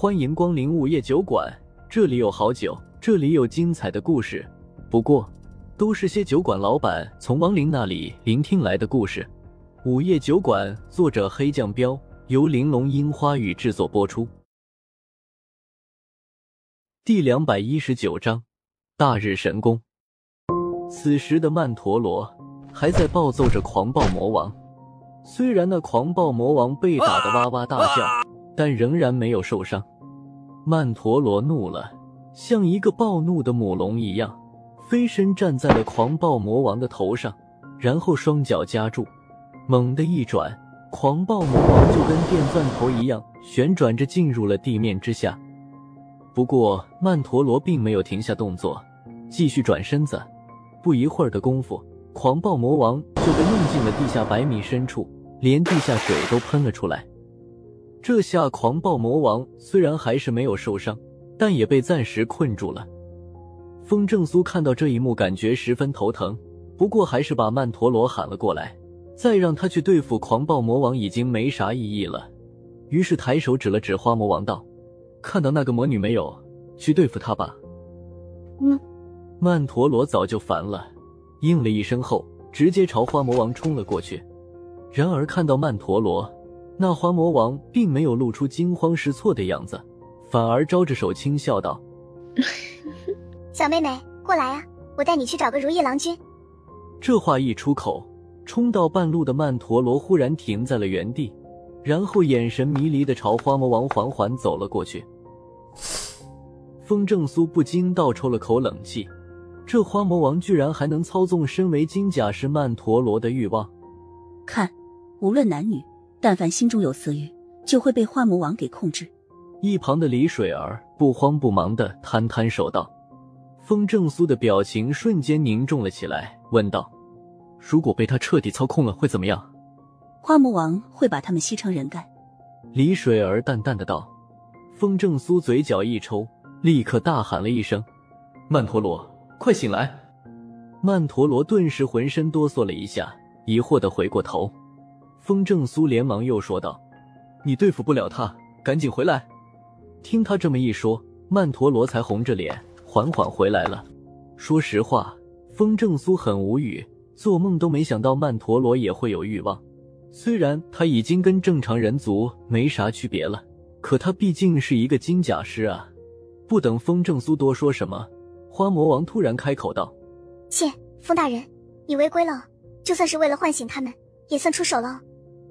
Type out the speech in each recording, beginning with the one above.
欢迎光临午夜酒馆，这里有好酒，这里有精彩的故事。不过，都是些酒馆老板从亡灵那里聆听来的故事。午夜酒馆，作者黑酱标，由玲珑樱花雨制作播出。第两百一十九章，大日神功。此时的曼陀罗还在暴揍着狂暴魔王，虽然那狂暴魔王被打得哇哇大叫，但仍然没有受伤。曼陀罗怒了，像一个暴怒的母龙一样，飞身站在了狂暴魔王的头上，然后双脚夹住，猛地一转，狂暴魔王就跟电钻头一样旋转着进入了地面之下。不过曼陀罗并没有停下动作，继续转身子。不一会儿的功夫，狂暴魔王就被弄进了地下百米深处，连地下水都喷了出来。这下狂暴魔王虽然还是没有受伤，但也被暂时困住了。风正苏看到这一幕，感觉十分头疼，不过还是把曼陀罗喊了过来，再让他去对付狂暴魔王已经没啥意义了。于是抬手指了指花魔王，道：“看到那个魔女没有？去对付她吧。”嗯。曼陀罗早就烦了，应了一声后，直接朝花魔王冲了过去。然而看到曼陀罗，那花魔王并没有露出惊慌失措的样子，反而招着手轻笑道：“小妹妹，过来啊，我带你去找个如意郎君。”这话一出口，冲到半路的曼陀罗忽然停在了原地，然后眼神迷离的朝花魔王缓缓走了过去。风正苏不禁倒抽了口冷气。这花魔王居然还能操纵身为金甲师曼陀罗的欲望，看，无论男女，但凡心中有色欲，就会被花魔王给控制。一旁的李水儿不慌不忙的摊摊手道：“风正苏的表情瞬间凝重了起来，问道：‘如果被他彻底操控了，会怎么样？’花魔王会把他们吸成人干。”李水儿淡淡的道。风正苏嘴角一抽，立刻大喊了一声：“曼陀罗！”快醒来！曼陀罗顿时浑身哆嗦了一下，疑惑的回过头。风正苏连忙又说道：“你对付不了他，赶紧回来。”听他这么一说，曼陀罗才红着脸缓缓回来了。说实话，风正苏很无语，做梦都没想到曼陀罗也会有欲望。虽然他已经跟正常人族没啥区别了，可他毕竟是一个金甲师啊！不等风正苏多说什么。花魔王突然开口道：“切，风大人，你违规了。就算是为了唤醒他们，也算出手了。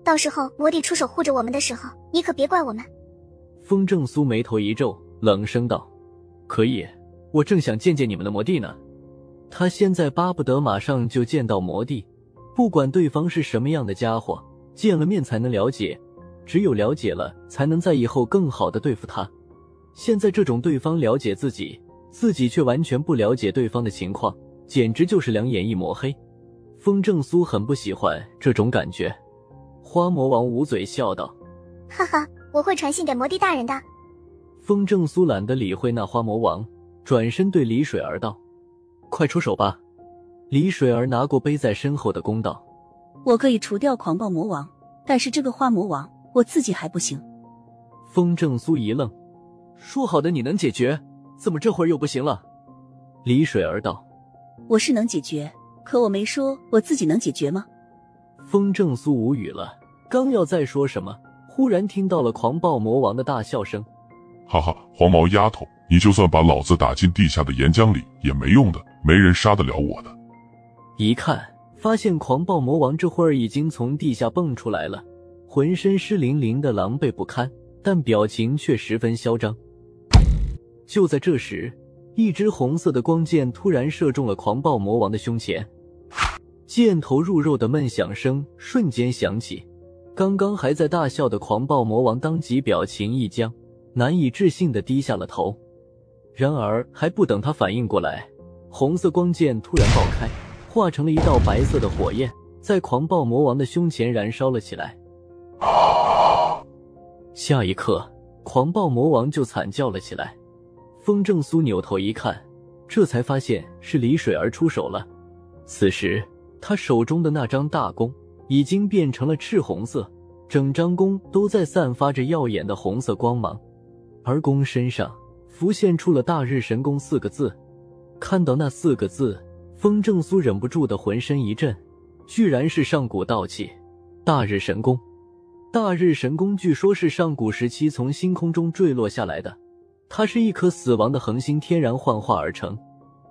到时候魔帝出手护着我们的时候，你可别怪我们。”风正苏眉头一皱，冷声道：“可以，我正想见见你们的魔帝呢。他现在巴不得马上就见到魔帝，不管对方是什么样的家伙，见了面才能了解，只有了解了，才能在以后更好的对付他。现在这种对方了解自己。”自己却完全不了解对方的情况，简直就是两眼一抹黑。风正苏很不喜欢这种感觉。花魔王捂嘴笑道：“哈哈，我会传信给魔帝大人的。”风正苏懒得理会那花魔王，转身对李水儿道：“快出手吧！”李水儿拿过背在身后的弓道：“我可以除掉狂暴魔王，但是这个花魔王我自己还不行。”风正苏一愣：“说好的你能解决？”怎么这会儿又不行了？李水儿道：“我是能解决，可我没说我自己能解决吗？”风正苏无语了，刚要再说什么，忽然听到了狂暴魔王的大笑声：“哈哈，黄毛丫头，你就算把老子打进地下的岩浆里也没用的，没人杀得了我的。”一看，发现狂暴魔王这会儿已经从地下蹦出来了，浑身湿淋淋的，狼狈不堪，但表情却十分嚣张。就在这时，一支红色的光箭突然射中了狂暴魔王的胸前，箭头入肉的闷响声瞬间响起。刚刚还在大笑的狂暴魔王当即表情一僵，难以置信的低下了头。然而还不等他反应过来，红色光剑突然爆开，化成了一道白色的火焰，在狂暴魔王的胸前燃烧了起来。下一刻，狂暴魔王就惨叫了起来。风正苏扭头一看，这才发现是李水儿出手了。此时，他手中的那张大弓已经变成了赤红色，整张弓都在散发着耀眼的红色光芒。而弓身上浮现出了“大日神弓”四个字。看到那四个字，风正苏忍不住的浑身一震，居然是上古道器“大日神弓”。大日神弓据说是上古时期从星空中坠落下来的，它是一颗死亡的恒星天然幻化而成。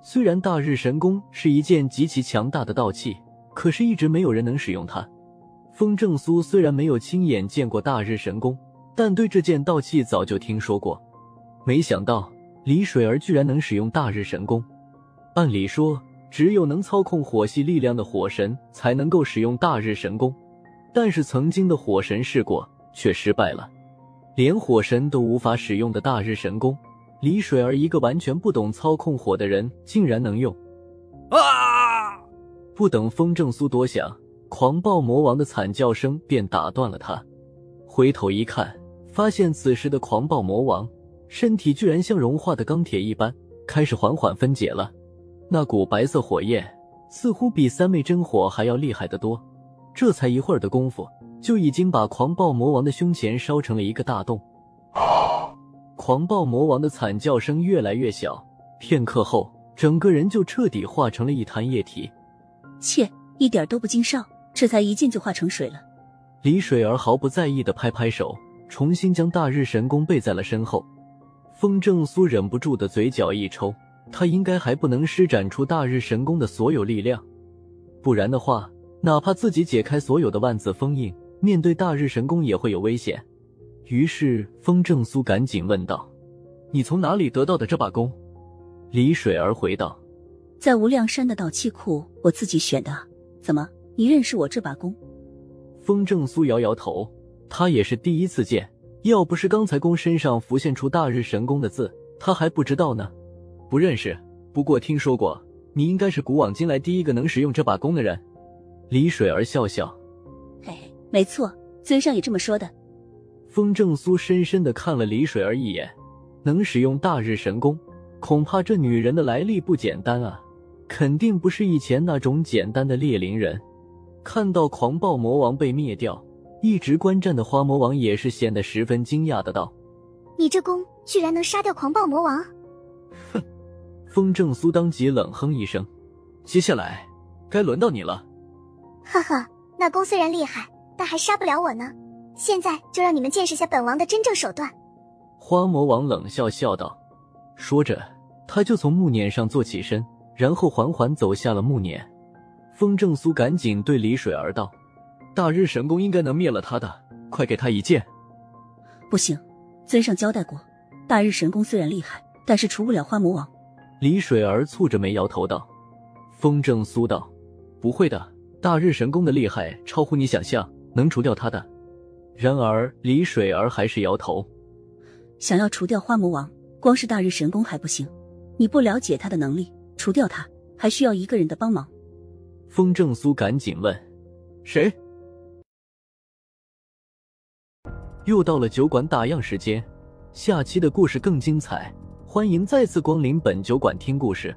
虽然大日神弓是一件极其强大的道器，可是一直没有人能使用它。风正苏虽然没有亲眼见过大日神功，但对这件道器早就听说过。没想到李水儿居然能使用大日神功。按理说，只有能操控火系力量的火神才能够使用大日神功，但是曾经的火神试过却失败了，连火神都无法使用的大日神功，李水儿一个完全不懂操控火的人竟然能用！不等风正苏多想，狂暴魔王的惨叫声便打断了他。回头一看，发现此时的狂暴魔王身体居然像融化的钢铁一般，开始缓缓分解了。那股白色火焰似乎比三昧真火还要厉害得多，这才一会儿的功夫，就已经把狂暴魔王的胸前烧成了一个大洞。狂暴魔王的惨叫声越来越小，片刻后，整个人就彻底化成了一滩液体。切，一点都不惊少，这才一剑就化成水了。李水儿毫不在意的拍拍手，重新将大日神功背在了身后。风正苏忍不住的嘴角一抽。他应该还不能施展出大日神功的所有力量，不然的话，哪怕自己解开所有的万字封印，面对大日神功也会有危险。于是风正苏赶紧问道：“你从哪里得到的这把弓？”李水儿回道：“在无量山的道气库，我自己选的。怎么，你认识我这把弓？”风正苏摇摇头，他也是第一次见。要不是刚才弓身上浮现出大日神功的字，他还不知道呢。不认识，不过听说过，你应该是古往今来第一个能使用这把弓的人。李水儿笑笑，嘿嘿，没错，尊上也这么说的。风正苏深深的看了李水儿一眼，能使用大日神功，恐怕这女人的来历不简单啊，肯定不是以前那种简单的猎灵人。看到狂暴魔王被灭掉，一直观战的花魔王也是显得十分惊讶的道：“你这弓居然能杀掉狂暴魔王？”哼。风正苏当即冷哼一声：“接下来该轮到你了。”呵呵，那弓虽然厉害，但还杀不了我呢。现在就让你们见识下本王的真正手段。花魔王冷笑笑道，说着，他就从木辇上坐起身，然后缓缓走下了木辇。风正苏赶紧对李水儿道：“大日神功应该能灭了他的，快给他一剑。”不行，尊上交代过，大日神功虽然厉害，但是除不了花魔王。李水儿蹙着眉摇头道：“风正苏道，不会的，大日神功的厉害超乎你想象，能除掉他的。”然而李水儿还是摇头：“想要除掉花魔王，光是大日神功还不行，你不了解他的能力，除掉他还需要一个人的帮忙。”风正苏赶紧问：“谁？”又到了酒馆打烊时间，下期的故事更精彩。欢迎再次光临本酒馆听故事。